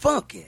funky.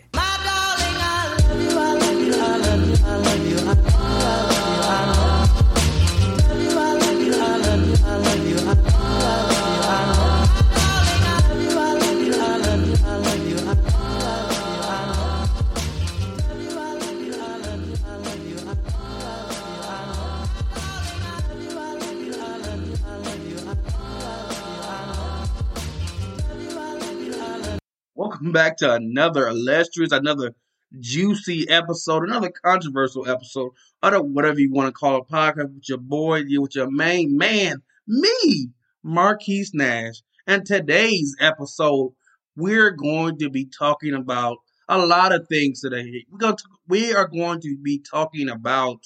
Back to another illustrious, another juicy episode, another controversial episode, or whatever you want to call it, podcast with your boy, with your main man, me, Marquise Nash. And today's episode, we're going to be talking about a lot of things today. We're going to, we are going to be talking about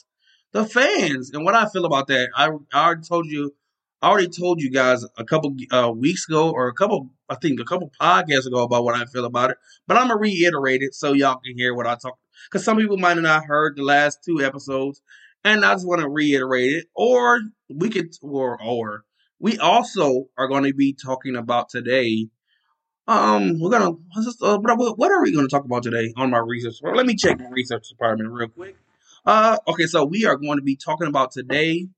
the fans and what I feel about that. I, I already told you I already told you guys a couple uh, weeks ago, or a couple, I think, a couple podcasts ago about what I feel about it. But I'm gonna reiterate it so y'all can hear what I talk. Because some people might have not heard the last two episodes, and I just want to reiterate it. Or we could, or or we also are going to be talking about today. Um, we're gonna. Uh, what are we to talk about today on my research? Let me check my research department real quick. Uh, okay, so we are going to be talking about today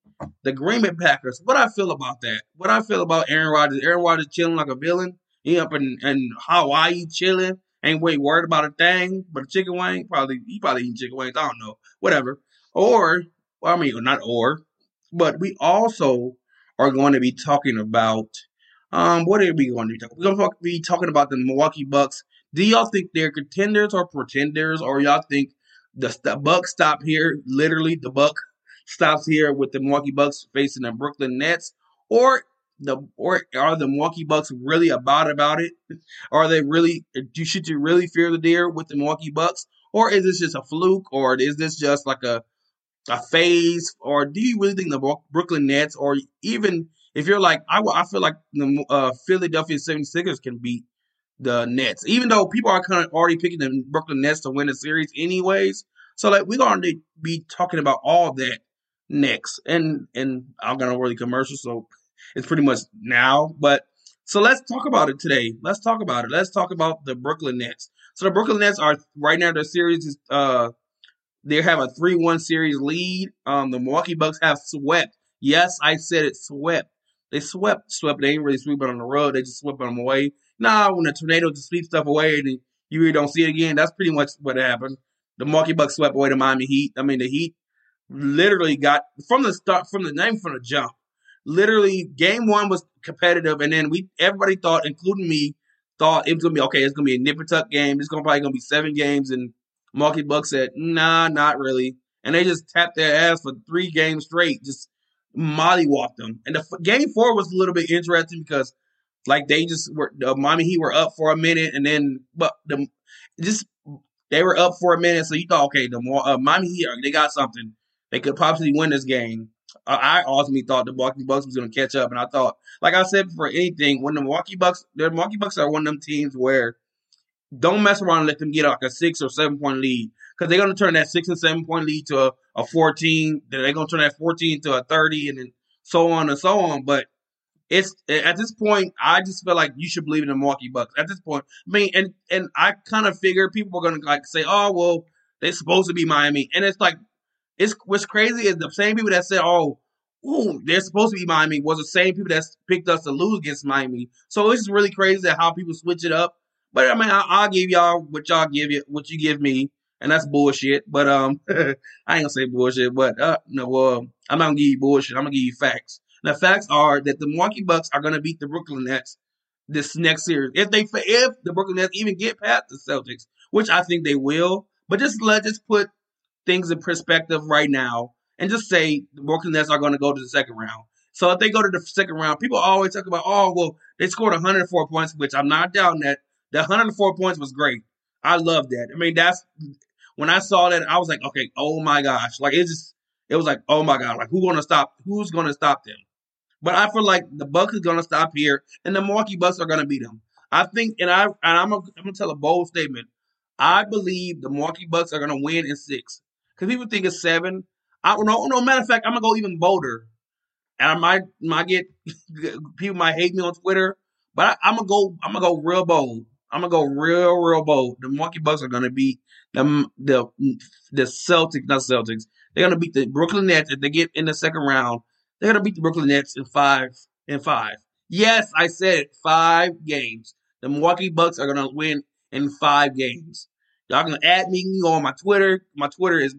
the Green Bay Packers. What I feel about that? What I feel about Aaron Rodgers? Aaron Rodgers chilling like a villain. He up in, in Hawaii chilling. Ain't wait worried about a thing. But a chicken wing, probably he probably eating chicken wings. I don't know. Whatever. Or well, I mean not or, but we also are going to be talking about um what are we going to be talking? We're going to be talking about the Milwaukee Bucks. Do y'all think they're contenders or pretenders, or y'all think the, the Bucks stop here? Literally, the Buck stops here with the Milwaukee Bucks facing the Brooklyn Nets, or the or are the Milwaukee Bucks really about about it? Are they really? Do should you really fear the deer with the Milwaukee Bucks, or is this just a fluke, or is this just like a a phase, or do you really think the Brooklyn Nets, or even if you're like I, I feel like the uh, Philadelphia 76ers can beat the Nets, even though people are kind of already picking the Brooklyn Nets to win the series anyways. So like we're gonna be talking about all that next. And and I'm gonna really commercial, so it's pretty much now. But so let's talk about it today. Let's talk about it. Let's talk about the Brooklyn Nets. So the Brooklyn Nets are right now their series is uh they have a three one series lead. Um the Milwaukee Bucks have swept. Yes, I said it swept. They swept, swept. They ain't really sweeping on the road. They just swept them away. Nah, when the tornado just sweep stuff away and you really don't see it again, that's pretty much what happened. The Milwaukee Bucks swept away the Miami Heat. I mean, the Heat literally got from the start from the name from the jump. Literally, game one was competitive, and then we everybody thought, including me, thought it was gonna be okay. It's gonna be a nip and tuck game. It's gonna probably gonna be seven games, and Milwaukee Bucks said, "Nah, not really." And they just tapped their ass for three games straight, just mollywalked them. And the game four was a little bit interesting because, like, they just were the Miami Heat were up for a minute, and then but the just they were up for a minute, so you thought, okay, the uh, Miami Heat they got something. They could possibly win this game. Uh, I ultimately thought the Milwaukee Bucks was going to catch up, and I thought, like I said for anything, when the Milwaukee Bucks, the Milwaukee Bucks are one of them teams where don't mess around and let them get like a six or seven point lead because they're going to turn that six and seven point lead to a, a 14. Then they're going to turn that 14 to a 30, and then so on and so on. But it's at this point, I just feel like you should believe in the Milwaukee Bucks. At this point, I mean, and and I kind of figure people are going to like say, oh well, they're supposed to be Miami, and it's like it's what's crazy is the same people that said, "Oh, ooh, they're supposed to be Miami," was the same people that picked us to lose against Miami. So it's really crazy how people switch it up. But I mean, I, will give y'all what y'all give you, what you give me, and that's bullshit. But um, I ain't gonna say bullshit. But uh, no, uh, I'm not gonna give you bullshit. I'm gonna give you facts. And the facts are that the Milwaukee Bucks are gonna beat the Brooklyn Nets this next series if they if the Brooklyn Nets even get past the Celtics, which I think they will. But just let us put things in perspective right now and just say the Brooklyn Nets are going to go to the second round. So if they go to the second round, people always talk about, oh, well, they scored 104 points, which I'm not doubting that. The 104 points was great. I love that. I mean, that's when I saw that, I was like, okay, oh my gosh. Like, it's just, it was like, oh my God, like, who's going to stop? Who's to stop them? But I feel like the Bucks is going to stop here, and the Milwaukee Bucks are going to beat them. I think, and I and I'm gonna, I'm gonna tell a bold statement. I believe the Milwaukee Bucks are going to win in six because people think it's seven. I don't know. No matter of fact, I'm gonna go even bolder, and I might might get people might hate me on Twitter, but I, am gonna go. I'm gonna go real bold. I'm gonna go real, real bold. The Milwaukee Bucks are gonna beat the the the Celtics, not Celtics. They're gonna beat the Brooklyn Nets if they get in the second round. They're gonna beat the Brooklyn Nets in five in five. Yes, I said it. Five games. The Milwaukee Bucks are gonna win in five games. Y'all gonna add me on my Twitter. My Twitter is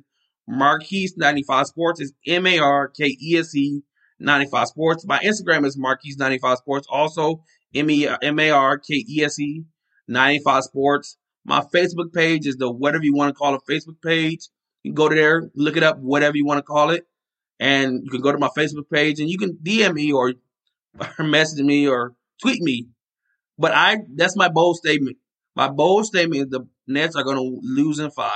Marquise95 Sports. is M A R K E S E 95 Sports. My Instagram is Marquise95 Sports. Also, M A R K E S E 95 Sports. My Facebook page is the whatever you want to call it Facebook page. You can go to there, look it up, whatever you want to call it. And you can go to my Facebook page and you can DM me or, or message me or tweet me. But I that's my bold statement. My bold statement is the Nets are gonna lose in five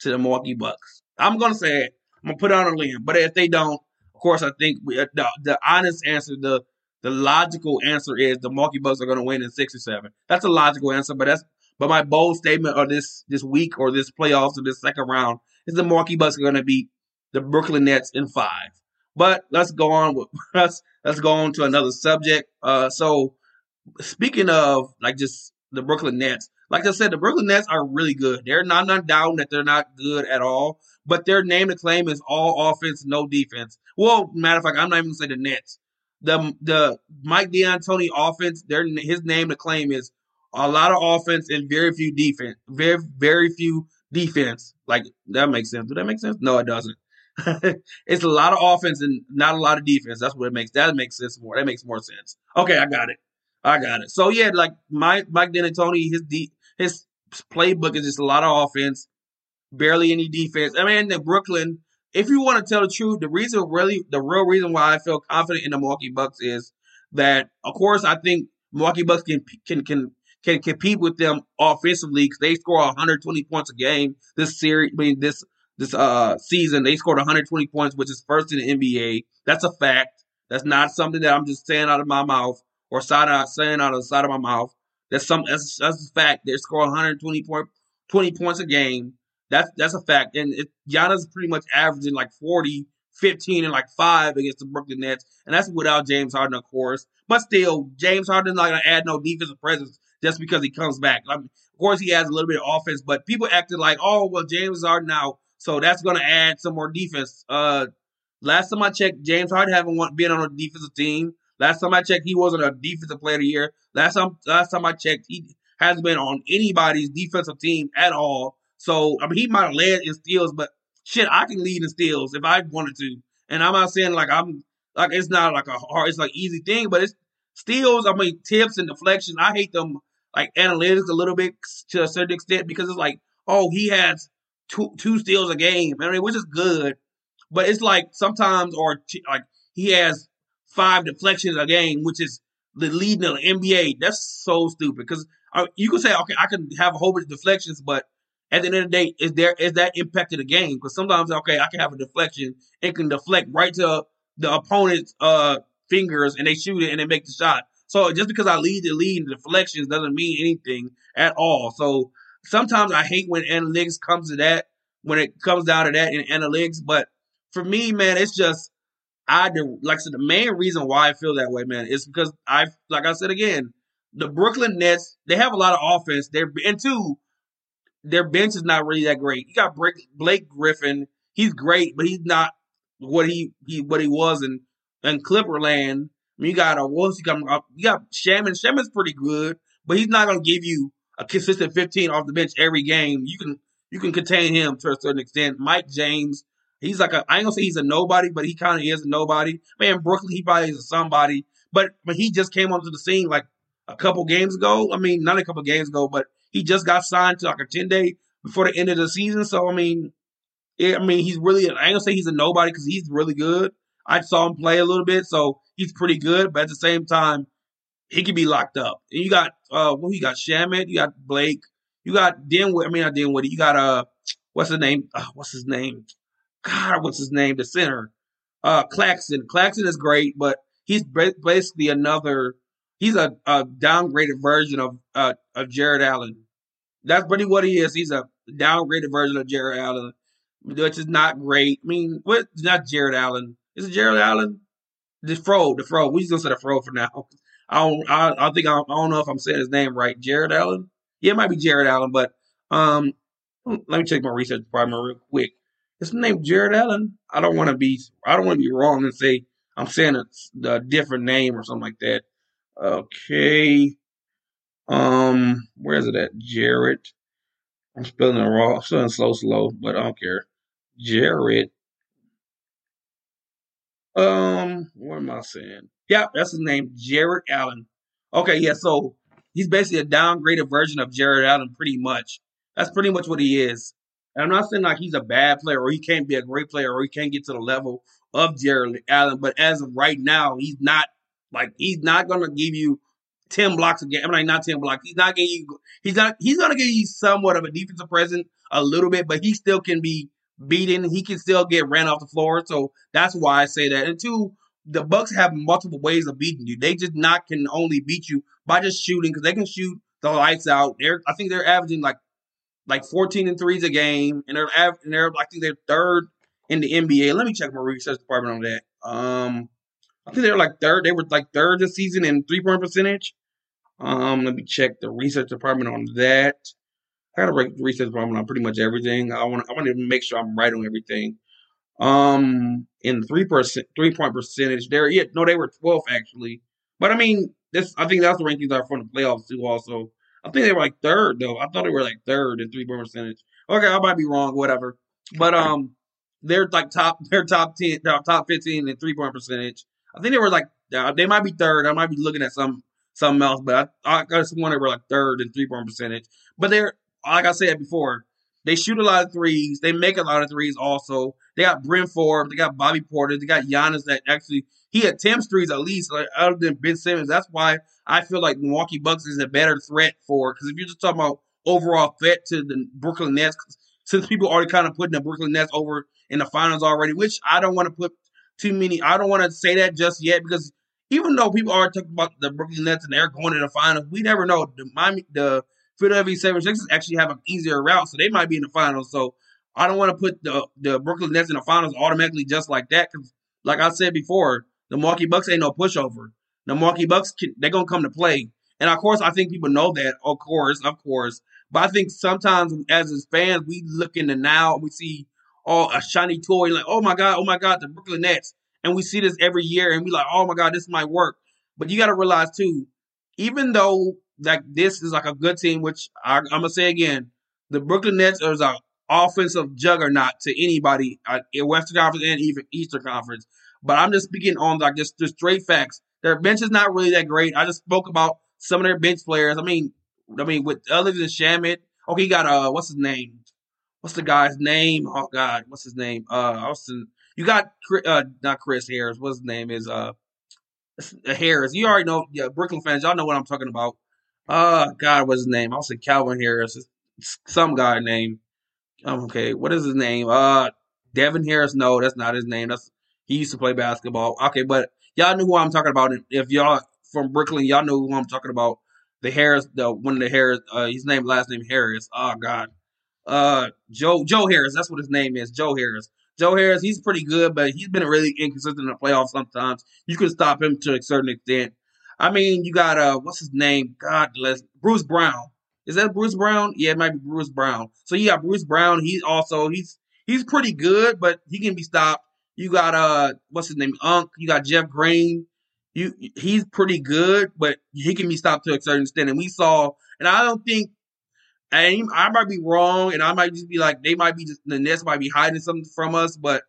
to the Milwaukee Bucks. I'm gonna say it. I'm gonna put it on a limb. But if they don't, of course I think we, uh, the, the honest answer, the the logical answer is the Milwaukee Bucks are gonna win in six or seven. That's a logical answer, but that's but my bold statement of this this week or this playoffs or this second round is the Milwaukee Bucks are to beat the Brooklyn Nets in five. But let's go on with let's let's go on to another subject. Uh, so speaking of like just the Brooklyn Nets, like I said, the Brooklyn Nets are really good. They're not not down that they're not good at all, but their name to claim is all offense, no defense. Well, matter of fact, I'm not even gonna say the Nets. The the Mike D'Antoni offense, their his name to claim is a lot of offense and very few defense. Very very few defense. Like that makes sense. Does that make sense? No, it doesn't. it's a lot of offense and not a lot of defense. That's what it makes. That makes sense more. That makes more sense. Okay, I got it. I got it. So yeah, like Mike Mike D'Antoni, his de- his playbook is just a lot of offense, barely any defense. I mean, the Brooklyn. If you want to tell the truth, the reason really the real reason why I feel confident in the Milwaukee Bucks is that, of course, I think Milwaukee Bucks can can can can compete with them offensively because they score 120 points a game this series. I mean, this this uh season they scored 120 points, which is first in the NBA. That's a fact. That's not something that I'm just saying out of my mouth or side out saying out of the side of my mouth. That's some that's that's a fact. They score 120 point 20 points a game. That's that's a fact. And it, Giannis pretty much averaging like 40, 15, and like five against the Brooklyn Nets, and that's without James Harden, of course. But still, James Harden's not gonna add no defensive presence just because he comes back. I mean, of course, he has a little bit of offense, but people acted like, oh, well, James Harden now, so that's going to add some more defense. Uh, last time I checked, James Harden haven't been on a defensive team. Last time I checked, he wasn't a defensive player of the year. Last time, last time I checked, he hasn't been on anybody's defensive team at all. So I mean, he might have led in steals, but shit, I can lead in steals if I wanted to. And I'm not saying like I'm like it's not like a hard, it's like easy thing, but it's steals. I mean, tips and deflections. I hate them like analytics a little bit to a certain extent because it's like, oh, he has two two steals a game, I mean, which is good, but it's like sometimes or like he has five deflections a game, which is the lead in the NBA. That's so stupid because uh, you could say, okay, I can have a whole bunch of deflections, but at the end of the day, is there is that impacted the game? Because sometimes, okay, I can have a deflection, it can deflect right to the opponent's uh fingers, and they shoot it and they make the shot. So just because I lead the lead in deflections doesn't mean anything at all. So sometimes I hate when analytics comes to that, when it comes down to that in analytics. But for me, man, it's just I like I said, the main reason why I feel that way, man, is because I like I said again, the Brooklyn Nets, they have a lot of offense. They're and two, their bench is not really that great. You got Blake Griffin, he's great, but he's not what he, he what he was in in Clipperland you got a Wolves, you got uh, you got Shamet. Shamet's pretty good, but he's not gonna give you a consistent 15 off the bench every game. You can you can contain him to a certain extent. Mike James, he's like a I ain't gonna say he's a nobody, but he kind of is a nobody. Man, Brooklyn, he probably is a somebody, but but he just came onto the scene like a couple games ago. I mean, not a couple games ago, but he just got signed to like a 10 day before the end of the season. So I mean, I mean, he's really I ain't gonna say he's a nobody because he's really good. I saw him play a little bit, so he's pretty good. But at the same time, he could be locked up. And you got uh, well, you got Shamet, you got Blake, you got Dinwiddie. I mean, not Dinwiddie. You got uh, what's his name? Uh, what's his name? God, what's his name? The center, uh, Claxton. Claxton is great, but he's basically another. He's a, a downgraded version of uh, of Jarrett Allen. That's pretty what he is. He's a downgraded version of Jared Allen, which is not great. I mean, what? Not Jared Allen. Is it Jarrett Allen? The Fro, the Fro. We just gonna say the Fro for now. I don't. I, I think I, I, don't know if I'm saying his name right. Jared Allen. Yeah, it might be Jared Allen, but um, let me check my research department real quick. His name Jared Allen. I don't want to be I don't want to be wrong and say I'm saying a, a different name or something like that. Okay. Um, where is it at? Jared. I'm spelling it wrong. I'm spelling slow, slow, but I don't care. Jared. Um, what am I saying? Yeah, that's his name, Jared Allen. Okay, yeah, so he's basically a downgraded version of Jared Allen, pretty much. That's pretty much what he is. And I'm not saying like he's a bad player or he can't be a great player or he can't get to the level of Jared Allen, but as of right now, he's not like he's not gonna give you ten blocks a game. I'm like not ten blocks. He's not getting you. He's not. He's gonna get you somewhat of a defensive presence a little bit, but he still can be beaten. He can still get ran off the floor. So that's why I say that. And two, the Bucks have multiple ways of beating you. They just not can only beat you by just shooting because they can shoot the lights out. They're I think they're averaging like like 14 and threes a game, and they're and they're I think they're third in the NBA. Let me check my research department on that. Um, I think they're like third. They were like third this season in three point percentage. Um, let me check the research department on that. I got a research department on pretty much everything. I want I want to make sure I'm right on everything. Um, in three percent three point percentage, there yeah no they were 12th actually, but I mean this I think that's the rankings are from the playoffs too. Also, I think they were like third though. I thought they were like third in three point percentage. Okay, I might be wrong, whatever. But um, they're like top they're top ten, top fifteen in three point percentage. I think they were like uh, they might be third. I might be looking at some something else, but I, I just wonder were like third in three point percentage. But they're like I said before, they shoot a lot of threes. They make a lot of threes also. They got Bryn Forbes. They got Bobby Portis. They got Giannis that actually he attempts threes at least, like, other than Ben Simmons. That's why I feel like Milwaukee Bucks is a better threat for because if you're just talking about overall threat to the Brooklyn Nets, since people already kind of putting the Brooklyn Nets over in the finals already, which I don't want to put too many. I don't want to say that just yet because even though people are talking about the Brooklyn Nets and they're going to the finals, we never know. The Miami, the Philadelphia 76ers actually have an easier route, so they might be in the finals. So I don't want to put the the Brooklyn Nets in the finals automatically just like that because, like I said before, the Milwaukee Bucks ain't no pushover. The Milwaukee Bucks, can, they're gonna come to play, and of course, I think people know that. Of course, of course, but I think sometimes as as fans, we look in the now, we see oh a shiny toy, like oh my god, oh my god, the Brooklyn Nets, and we see this every year, and we like oh my god, this might work. But you got to realize too, even though like this is like a good team, which I, am gonna say again, the Brooklyn Nets is an offensive juggernaut to anybody uh, in Western Conference and even Eastern Conference. But I'm just speaking on like just the straight facts. Their bench is not really that great. I just spoke about some of their bench players. I mean, I mean, with other than Shamet, okay, you got uh, what's his name? What's the guy's name? Oh God, what's his name? Uh, Austin. You got uh, not Chris Harris. What's his name is uh, Harris. You already know, yeah, Brooklyn fans. Y'all know what I'm talking about. Uh, God, what's his name? I'll say Calvin Harris. Some guy name. Okay, what is his name? Uh, Devin Harris. No, that's not his name. That's he used to play basketball. Okay, but y'all knew who I'm talking about. If y'all from Brooklyn, y'all know who I'm talking about. The Harris, the one of the Harris. Uh, his name, last name Harris. Oh God. Uh, Joe Joe Harris. That's what his name is. Joe Harris. Joe Harris. He's pretty good, but he's been really inconsistent in the playoffs. Sometimes you can stop him to a certain extent. I mean, you got uh, what's his name? God bless Bruce Brown. Is that Bruce Brown? Yeah, it might be Bruce Brown. So you got Bruce Brown. He's also he's he's pretty good, but he can be stopped. You got uh, what's his name? Unc. You got Jeff Green. You he's pretty good, but he can be stopped to a certain extent. And we saw, and I don't think, I I might be wrong, and I might just be like they might be just the Nets might be hiding something from us, but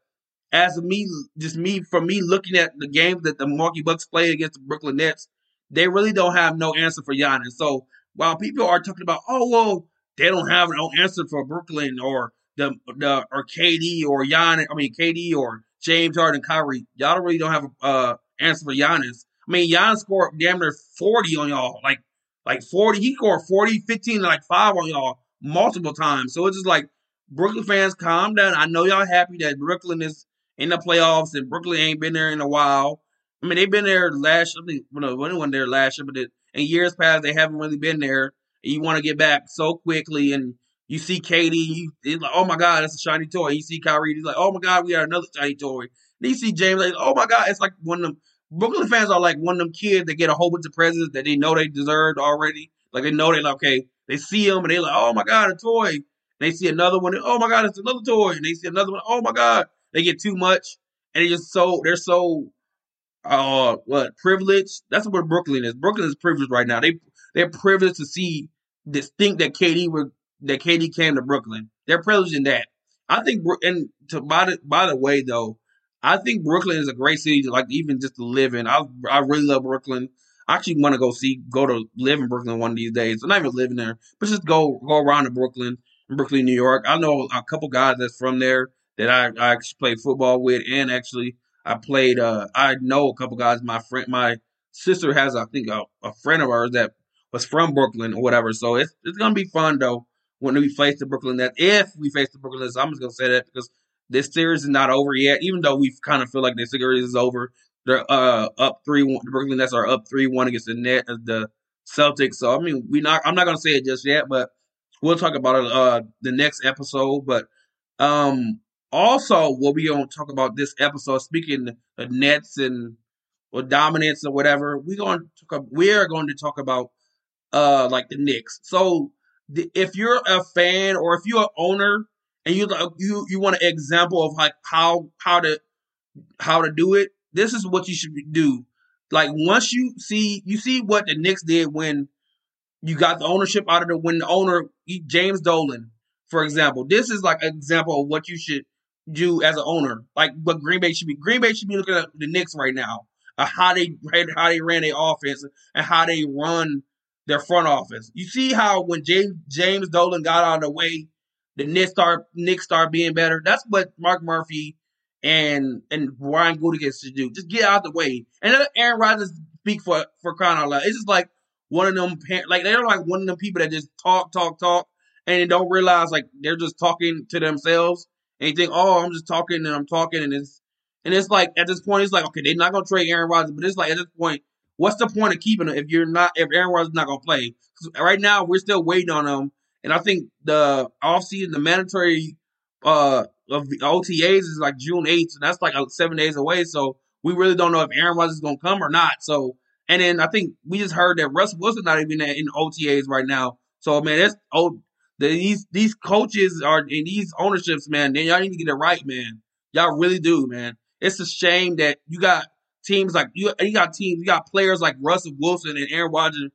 as me, just me, from me looking at the games that the Milwaukee Bucks play against the Brooklyn Nets, they really don't have no answer for Giannis. So while people are talking about, oh well, they don't have no answer for Brooklyn or the the or KD or Giannis, I mean KD or James Harden, Kyrie, y'all really don't have a uh, answer for Giannis. I mean, Giannis scored damn near 40 on y'all, like like 40. He scored 40, 15, like five on y'all multiple times. So it's just like Brooklyn fans, calm down. I know y'all happy that Brooklyn is in the playoffs and Brooklyn ain't been there in a while. I mean, they've been there last. I think well, no, one there last year, but in years past they haven't really been there. And you want to get back so quickly, and you see KD, he's like, "Oh my God, that's a shiny toy." You see Kyrie, he's like, "Oh my God, we got another shiny toy." And you see James, like, "Oh my God, it's like one of them." Brooklyn fans are like one of them kids that get a whole bunch of presents that they know they deserved already. Like they know they like, okay, they see them and they like, oh my god, a toy. And they see another one, oh my god, it's another toy. And they see another one, oh my god, they get too much, and they just so they're so uh what privileged. That's what Brooklyn is. Brooklyn is privileged right now. They they're privileged to see this think that KD were that KD came to Brooklyn. They're privileged in that. I think and to by the by the way though, I think Brooklyn is a great city to like even just to live in. I I really love Brooklyn. I actually want to go see go to live in Brooklyn one of these days. I'm not even living there, but just go go around to Brooklyn, Brooklyn, New York. I know a couple guys that's from there that I, I actually played football with, and actually I played. Uh, I know a couple guys. My friend, my sister has, I think, a, a friend of ours that was from Brooklyn or whatever. So it's it's gonna be fun though when we face the Brooklyn Nets. If we face the Brooklyn Nets, I'm just gonna say that because this series is not over yet. Even though we kind of feel like this series is over, they're uh, up three one. The Brooklyn Nets are up three one against the net uh, the Celtics. So I mean, we not. I'm not gonna say it just yet, but we'll talk about it uh the next episode. But um also what we gonna talk about this episode. Speaking of Nets and or dominance or whatever, we going to talk. We are going to talk about uh like the Knicks. So if you're a fan or if you're an owner and you you you want an example of like how how to how to do it, this is what you should do. Like once you see you see what the Knicks did when you got the ownership out of the when the owner James Dolan, for example. This is like an example of what you should do as an owner. Like what Green Bay should be. Green Bay should be looking at the Knicks right now. Uh, how they how they ran their offense and how they run their front office. You see how when James James Dolan got out of the way, the Knicks start Knicks start being better. That's what Mark Murphy and and Brian Gutekunst should do. Just get out the way and let Aaron Rodgers speak for for crying out loud. It's just like one of them like they're like one of them people that just talk talk talk and they don't realize like they're just talking to themselves and you think oh I'm just talking and I'm talking and it's and it's like at this point it's like okay they're not gonna trade Aaron Rodgers but it's like at this point what's the point of keeping him if you're not if Aaron Rodgers is not gonna play? Right now we're still waiting on him, and I think the offseason, the mandatory uh of the OTAs is like June eighth, and that's like seven days away. So we really don't know if Aaron Rodgers is gonna come or not. So and then I think we just heard that Russ Wilson not even in OTAs right now. So man, that's oh these these coaches are and these ownerships, man. Then y'all need to get it right, man. Y'all really do, man. It's a shame that you got teams like you, you got teams, you got players like Russell Wilson and Aaron Rodgers,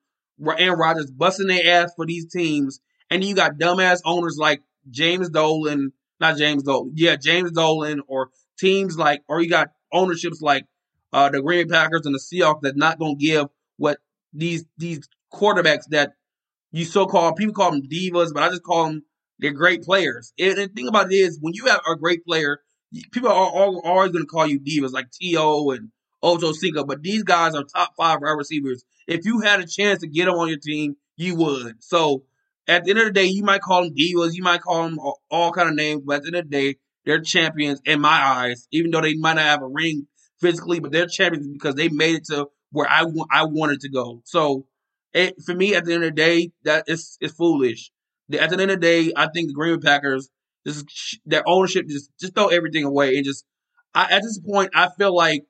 Aaron Rodgers busting their ass for these teams, and you got dumbass owners like James Dolan, not James Dolan, yeah, James Dolan, or teams like, or you got ownerships like uh, the Green Packers and the Seahawks that's not gonna give what these these quarterbacks that you so called people call them divas, but I just call them they're great players. And the thing about it is, when you have a great player, people are always going to call you divas like T.O. and Ocho Cinco, but these guys are top five wide receivers. If you had a chance to get them on your team, you would. So at the end of the day, you might call them divas, you might call them all, all kind of names, but at the end of the day, they're champions in my eyes. Even though they might not have a ring physically, but they're champions because they made it to where I I wanted to go. So it, for me, at the end of the day, that is it's foolish. At the end of the day, I think the Green Bay Packers, this their ownership just just throw everything away and just. I, at this point, I feel like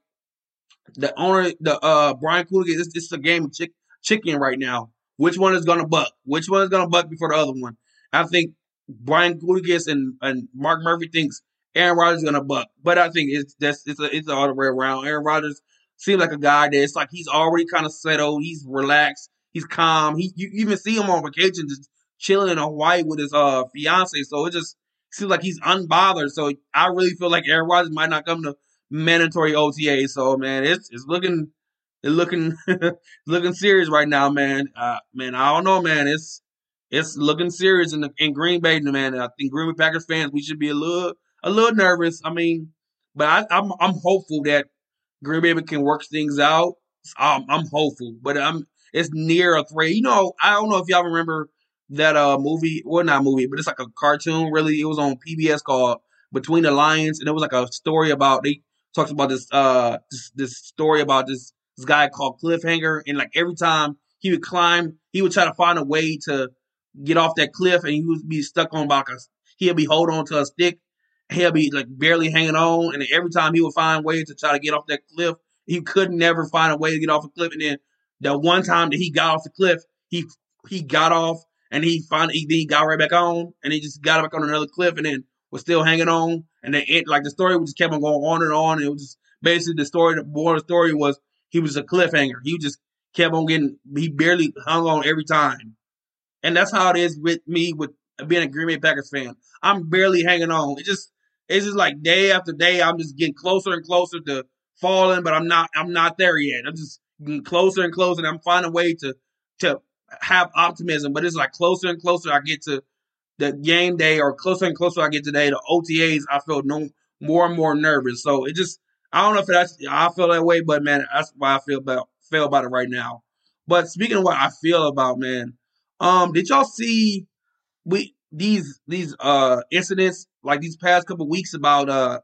the owner, the uh Brian Gutekunst, it's, it's a game of chick, chicken right now. Which one is gonna buck? Which one is gonna buck before the other one? I think Brian Gutekunst and, and Mark Murphy thinks Aaron Rodgers is gonna buck, but I think it's that's it's a, it's all the way around. Aaron Rodgers seems like a guy that it's like he's already kind of settled, he's relaxed, he's calm. He you even see him on vacation just chilling in Hawaii with his uh fiance, so it just seems like he's unbothered. So I really feel like Aaron Rodgers might not come to mandatory OTA. So man, it's it's looking it's looking looking serious right now, man. Uh, man, I don't know, man. It's it's looking serious in the, in Green Bay, man. I think Green Bay Packers fans we should be a little a little nervous. I mean, but I, I'm I'm hopeful that Green Bay can work things out. I'm, I'm hopeful, but I'm it's near a three. You know, I don't know if y'all remember that uh movie, well not movie, but it's like a cartoon. Really, it was on PBS called Between the Lions, and it was like a story about they talks about this uh this, this story about this this guy called Cliffhanger, and like every time he would climb, he would try to find a way to get off that cliff, and he would be stuck on like a he'll be holding on to a stick, he'll be like barely hanging on, and every time he would find ways to try to get off that cliff, he could never find a way to get off the cliff, and then the one time that he got off the cliff, he he got off and he finally he, he got right back on, and he just got back on another cliff, and then was still hanging on, and then it like the story just kept on going on and on. And it was just basically the story. The more the story was he was a cliffhanger. He just kept on getting. He barely hung on every time, and that's how it is with me with being a Green Bay Packers fan. I'm barely hanging on. It just it's just like day after day. I'm just getting closer and closer to falling, but I'm not. I'm not there yet. I'm just getting closer and closer. And I'm finding a way to to have optimism, but it's like closer and closer I get to the game day, or closer and closer I get today, the OTAs, I feel no more and more nervous. So it just I don't know if that's I feel that way, but man, that's why I feel about feel about it right now. But speaking of what I feel about, man, um, did y'all see we these these uh incidents like these past couple weeks about uh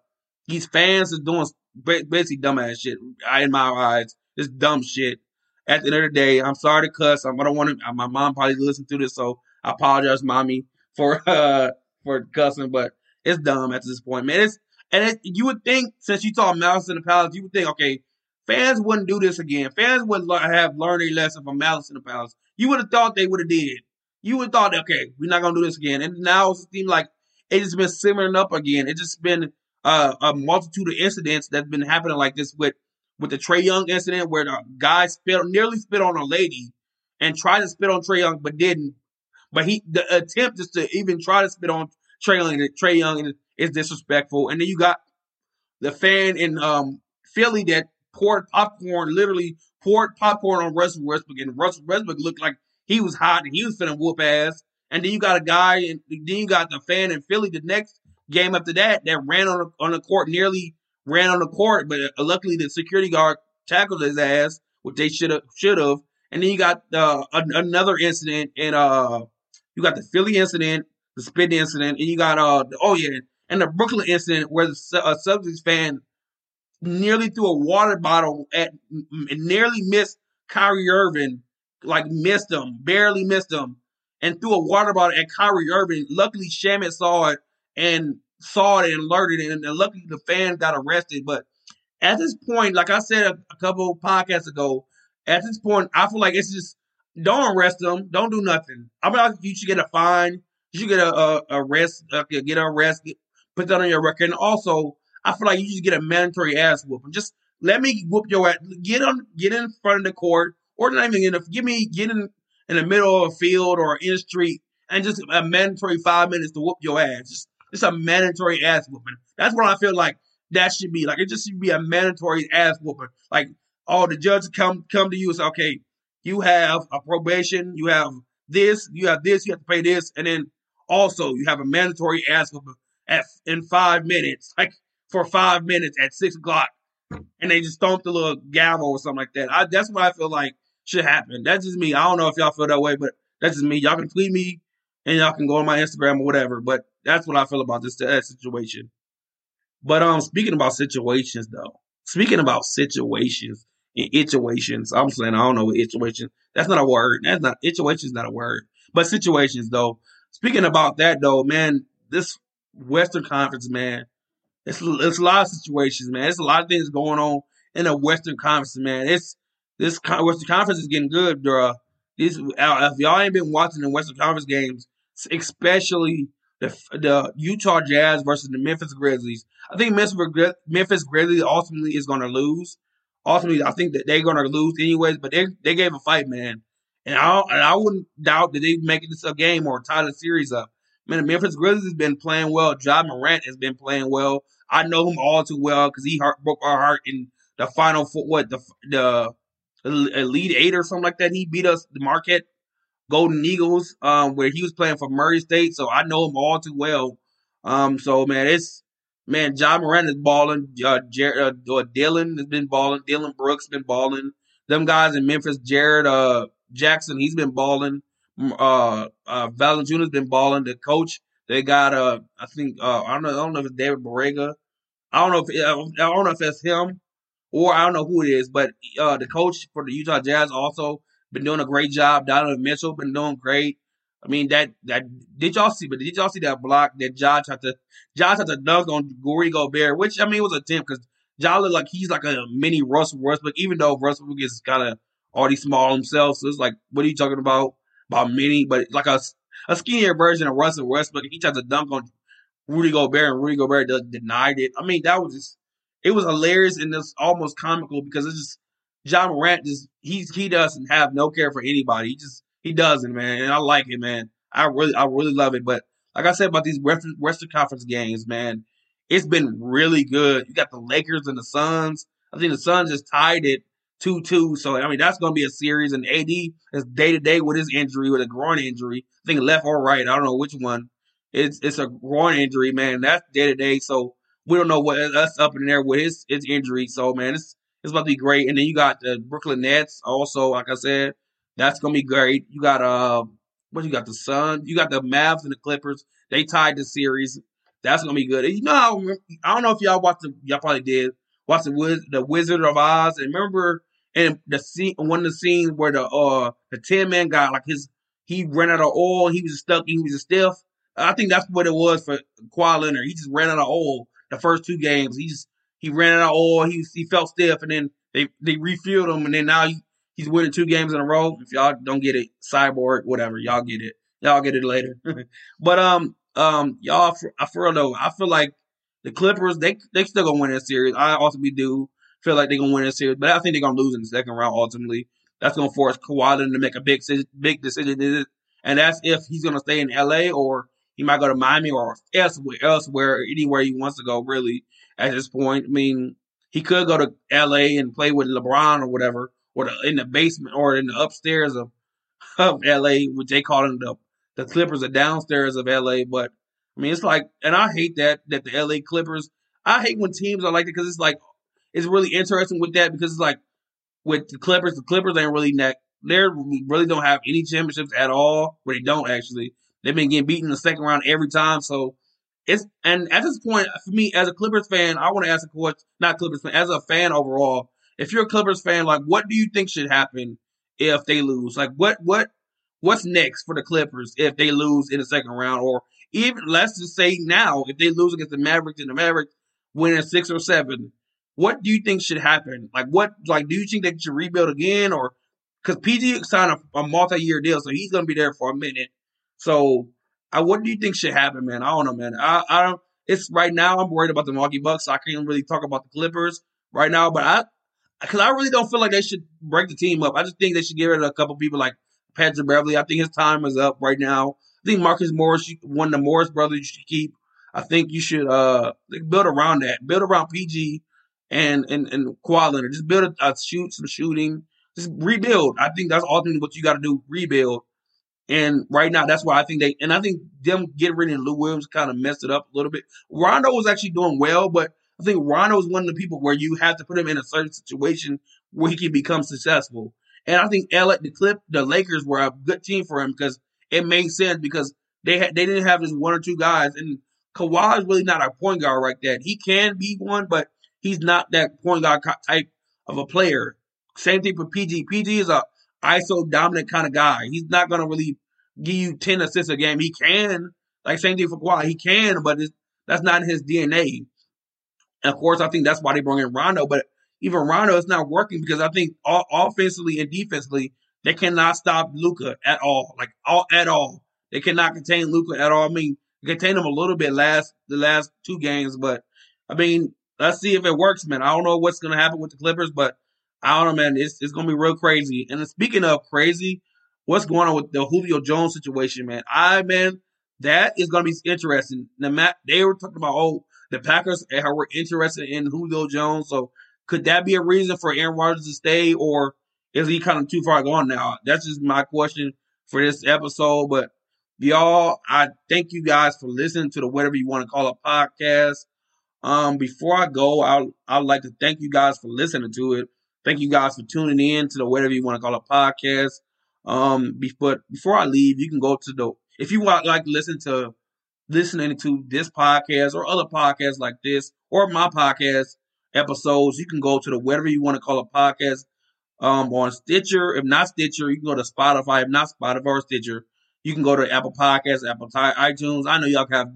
these fans are doing basically dumbass shit in my eyes. This dumb shit at the end of the day, I'm sorry to cuss. I don't want to. My mom probably listen to this, so I apologize, mommy, for uh for cussing. But it's dumb at this point, man. It's and it, you would think since you saw Malice in the Palace, you would think okay, fans wouldn't do this again. Fans would have learned a lesson from Malice in the Palace. You would have thought they would have did. You would have thought, okay, we're not gonna do this again. And now it seems like it just been simmering up again. It's just been uh, a multitude of incidents that's been happening like this with with the Trae Young incident where the guy spit nearly spit on a lady and tried to spit on Trae Young but didn't. But he the attempt is to even try to spit on Trae Young, Trae Young is disrespectful. And then you got the fan in um, Philly that poured popcorn, literally poured popcorn on Russell Westbrook, and Russell Westbrook looked like he was hot and he was finna whoop ass. And then you got a guy, and then you got the fan in Philly the next game after that that ran on the, on the court nearly ran on the court, but uh, luckily the security guard tackled his ass, which they should have should have. And then you got uh, another incident and uh, you got the Philly incident, the spit incident, and you got uh, oh yeah, and the Brooklyn incident where the uh, Celtics fan nearly threw a water bottle at, nearly missed Kyrie Irving, like missed him, barely missed him, and threw a water bottle at Kyrie Irving. Luckily, Shamet saw it and saw it and alerted it, and luckily the fan got arrested. But at this point, like I said a, a couple podcasts ago, at this point, I feel like it's just don't arrest them, don't do nothing. I mean, you should get a fine, you should get a, a, arrest, uh, get an arrest, get, put that on your record. And also, I feel like you should get a mandatory ass whooping. Just let me whoop your ass. Get on, get in front of the court, or not even in give me get in in the middle of a field or in the street, and just a mandatory five minutes to whoop your ass. Just it's a mandatory ass whooping. That's what I feel like that should be. Like it just should be a mandatory ass whooping. Like all the judges come come to you and say, okay, you have a probation, you have this, you have this, you have to pay this, and then also you have a mandatory ass whooping at in five minutes, like for five minutes at six o'clock, and they just stomp the little gavel or something like that. I, that's what I feel like should happen. That's just me. I don't know if y'all feel that way, but that's just me. Y'all can tweet me and y'all can go on my Instagram or whatever. But that's what I feel about this situation. But um, speaking about situations though, speaking about situations and situations, I'm saying I don't know what situation. That's not a word. That's not situation is not a word. But situations though. Speaking about that though, man, this Western Conference, man, it's it's a lot of situations, man. It's a lot of things going on in the Western Conference, man. It's this Western Conference is getting good, bro. These uh, if y'all ain't been watching the Western Conference games, especially the the Utah Jazz versus the Memphis Grizzlies. I think Memphis, Memphis Grizzlies ultimately is going to lose. Ultimately, I think that they're going to lose anyways. But they they gave a fight, man, and I and I wouldn't doubt that they make this a game or tie the series up. Man, the Memphis Grizzlies has been playing well. Ja Morant has been playing well. I know him all too well because he heart, broke our heart in the final four, what the the Elite Eight or something like that. He beat us the Marquette Golden Eagles, um, where he was playing for Murray State. So I know him all too well. Um, so man, it's man, Ja Morant is balling. Uh, Jared, uh, Dillon has been balling. Dillon Brooks been balling. Them guys in Memphis, Jared uh, Jackson, he's been balling. Uh, uh, Valanciunas been balling. The coach, they got uh, I think uh, I don't know, I don't know if it's David Borrega. I don't know if I don't know if it's him or I don't know who it is, but uh, the coach for the Utah Jazz also been doing a great job. Donovan Mitchell been doing great. I mean that that did y'all see? But did y'all see that block that Josh had to Josh had to dunk on Rudy Gobert, which I mean was a attempt because Josh looked like he's like a mini Russell Westbrook, even though Russell is kind of already small himself. So it's like, what are you talking about? By many, but like a a skinnier version of Russell Westbrook. He tried to dunk on Rudy Gobert, and Rudy Gobert denied it. I mean, that was just it was hilarious and it's almost comical because it's just John Morant just he's he doesn't have no care for anybody. He just he doesn't, man. And I like it, man. I really I really love it. But like I said about these Western Conference games, man, it's been really good. You got the Lakers and the Suns. I think the Suns just tied it two two. So I mean that's gonna be a series. And AD is day to day with his injury, with a groin injury. I think left or right. I don't know which one. It's it's a groin injury, man. That's day to day. So we don't know what that's up in there with his his injury. So man, it's it's about to be great. And then you got the Brooklyn Nets also, like I said, that's gonna be great. You got uh what you got the Sun, you got the Mavs and the Clippers. They tied the series. That's gonna be good. You know I don't know if y'all watched the y'all probably did watch the Wiz, the Wizard of Oz and remember in the scene one of the scenes where the uh the Tin Man guy like his he ran out of oil, he was stuck, he was a stiff. I think that's what it was for Kawhi Leonard. He just ran out of oil the first two games. He just he ran out of oil. He he felt stiff, and then they they refueled him, and then now he, he's winning two games in a row. If y'all don't get it, cyborg, whatever, y'all get it. Y'all get it later. but um um y'all, I feel though, I feel like the Clippers they they still gonna win that series. I ultimately do feel like they're gonna win that series, but I think they're gonna lose in the second round ultimately. That's gonna force Kawhi to make a big big decision, and that's if he's gonna stay in LA or he might go to Miami or elsewhere, elsewhere, anywhere he wants to go. Really, at this point, I mean, he could go to L.A. and play with LeBron or whatever, or the, in the basement or in the upstairs of of L.A., which they call them the the Clippers, the downstairs of L.A. But I mean, it's like, and I hate that that the L.A. Clippers. I hate when teams are like that because it's like it's really interesting with that because it's like with the Clippers, the Clippers ain't really that they really don't have any championships at all. Where they don't actually. They've been getting beaten in the second round every time. So it's and at this point, for me as a Clippers fan, I want to ask a question. Not Clippers fan, as a fan overall. If you're a Clippers fan, like what do you think should happen if they lose? Like what what what's next for the Clippers if they lose in the second round, or even let's just say now if they lose against the Mavericks and the Mavericks win at six or seven, what do you think should happen? Like what like do you think they should rebuild again, or because PG signed a, a multi-year deal, so he's going to be there for a minute. So, I, what do you think should happen, man? I don't know, man. I, I don't. It's right now. I'm worried about the Milwaukee Bucks. So I can't really talk about the Clippers right now, but I, because I really don't feel like they should break the team up. I just think they should get rid of a couple people like Patrick Beverly. I think his time is up right now. I think Marcus Morris, one of the Morris brothers, you should keep. I think you should uh build around that, build around PG and and and Kawhi Leonard. Just build a, a shoot some shooting, just rebuild. I think that's ultimately what you got to do. Rebuild. And right now, that's why I think they, and I think them getting rid of Lou Williams kind of messed it up a little bit. Rondo was actually doing well, but I think Rondo is one of the people where you have to put him in a certain situation where he can become successful. And I think LA, the clip, the Lakers were a good team for him because it made sense because they had, they didn't have just one or two guys. And Kawhi is really not a point guard like that. He can be one, but he's not that point guard type of a player. Same thing for PG. PG is a ISO dominant kind of guy. He's not to really give you 10 assists a game. He can, like same thing for Kawhi. He can, but that's not in his DNA. And of course, I think that's why they bring in Rondo. But even Rondo is not working because I think all, offensively and defensively, they cannot stop Luka at all. Like all at all. They cannot contain Luka at all. I mean, contain him a little bit last the last two games, but I mean, let's see if it works, man. I don't know what's gonna happen with the Clippers, but I don't know, man. It's it's gonna be real crazy. And speaking of crazy, what's going on with the Julio Jones situation, man? I man, that is gonna be interesting. The Matt, they were talking about oh, the Packers and how they were interested in Julio Jones. So could that be a reason for Aaron Rodgers to stay, or is he kind of too far gone now? That's just my question for this episode. But y'all, I thank you guys for listening to the whatever you want to call a podcast. Um, before I go, I I'd like to thank you guys for listening to it. Thank you guys for tuning in to the whatever you want to call a podcast. Um, but before I leave, you can go to the if you want like listen to listening to this podcast or other podcasts like this or my podcast episodes, you can go to the whatever you want to call a podcast um, on Stitcher. If not Stitcher, you can go to Spotify. If not Spotify or Stitcher, you can go to Apple Podcasts, Apple iTunes. I know y'all have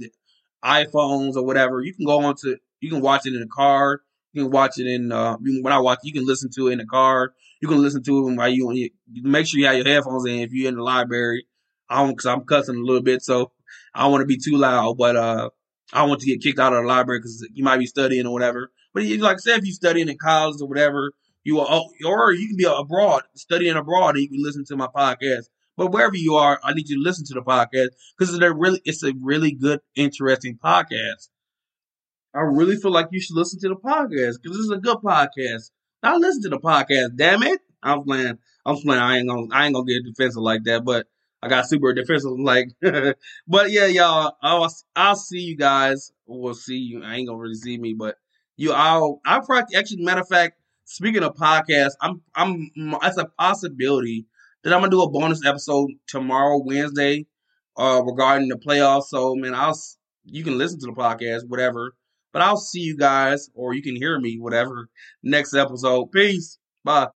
iPhones or whatever. You can go on to you can watch it in the car. You can watch it in uh, when I watch. You can listen to it in the car. You can listen to it while you, you make sure you have your headphones in if you're in the library. I don't because I'm cussing a little bit, so I don't want to be too loud. But uh, I want to get kicked out of the library because you might be studying or whatever. But like I said, if you're studying in college or whatever, you are, oh, or you can be abroad, studying abroad, and you can listen to my podcast. But wherever you are, I need you to listen to the podcast because it's a really, it's a really good, interesting podcast. I really feel like you should listen to the podcast because this is a good podcast. Now listen to the podcast, damn it. I'm playing. I'm playing. I ain't gonna. I ain't gonna get defensive like that, but I got super defensive. Like, but yeah, y'all. I'll I'll see you guys. We'll see you. I ain't gonna really see me, but you. I'll. I'll probably actually. Matter of fact, speaking of podcasts, I'm. I'm. It's a possibility that I'm gonna do a bonus episode tomorrow, Wednesday, uh, regarding the playoffs. So man, I'll. You can listen to the podcast, whatever. But I'll see you guys, or you can hear me, whatever, next episode. Peace. Bye.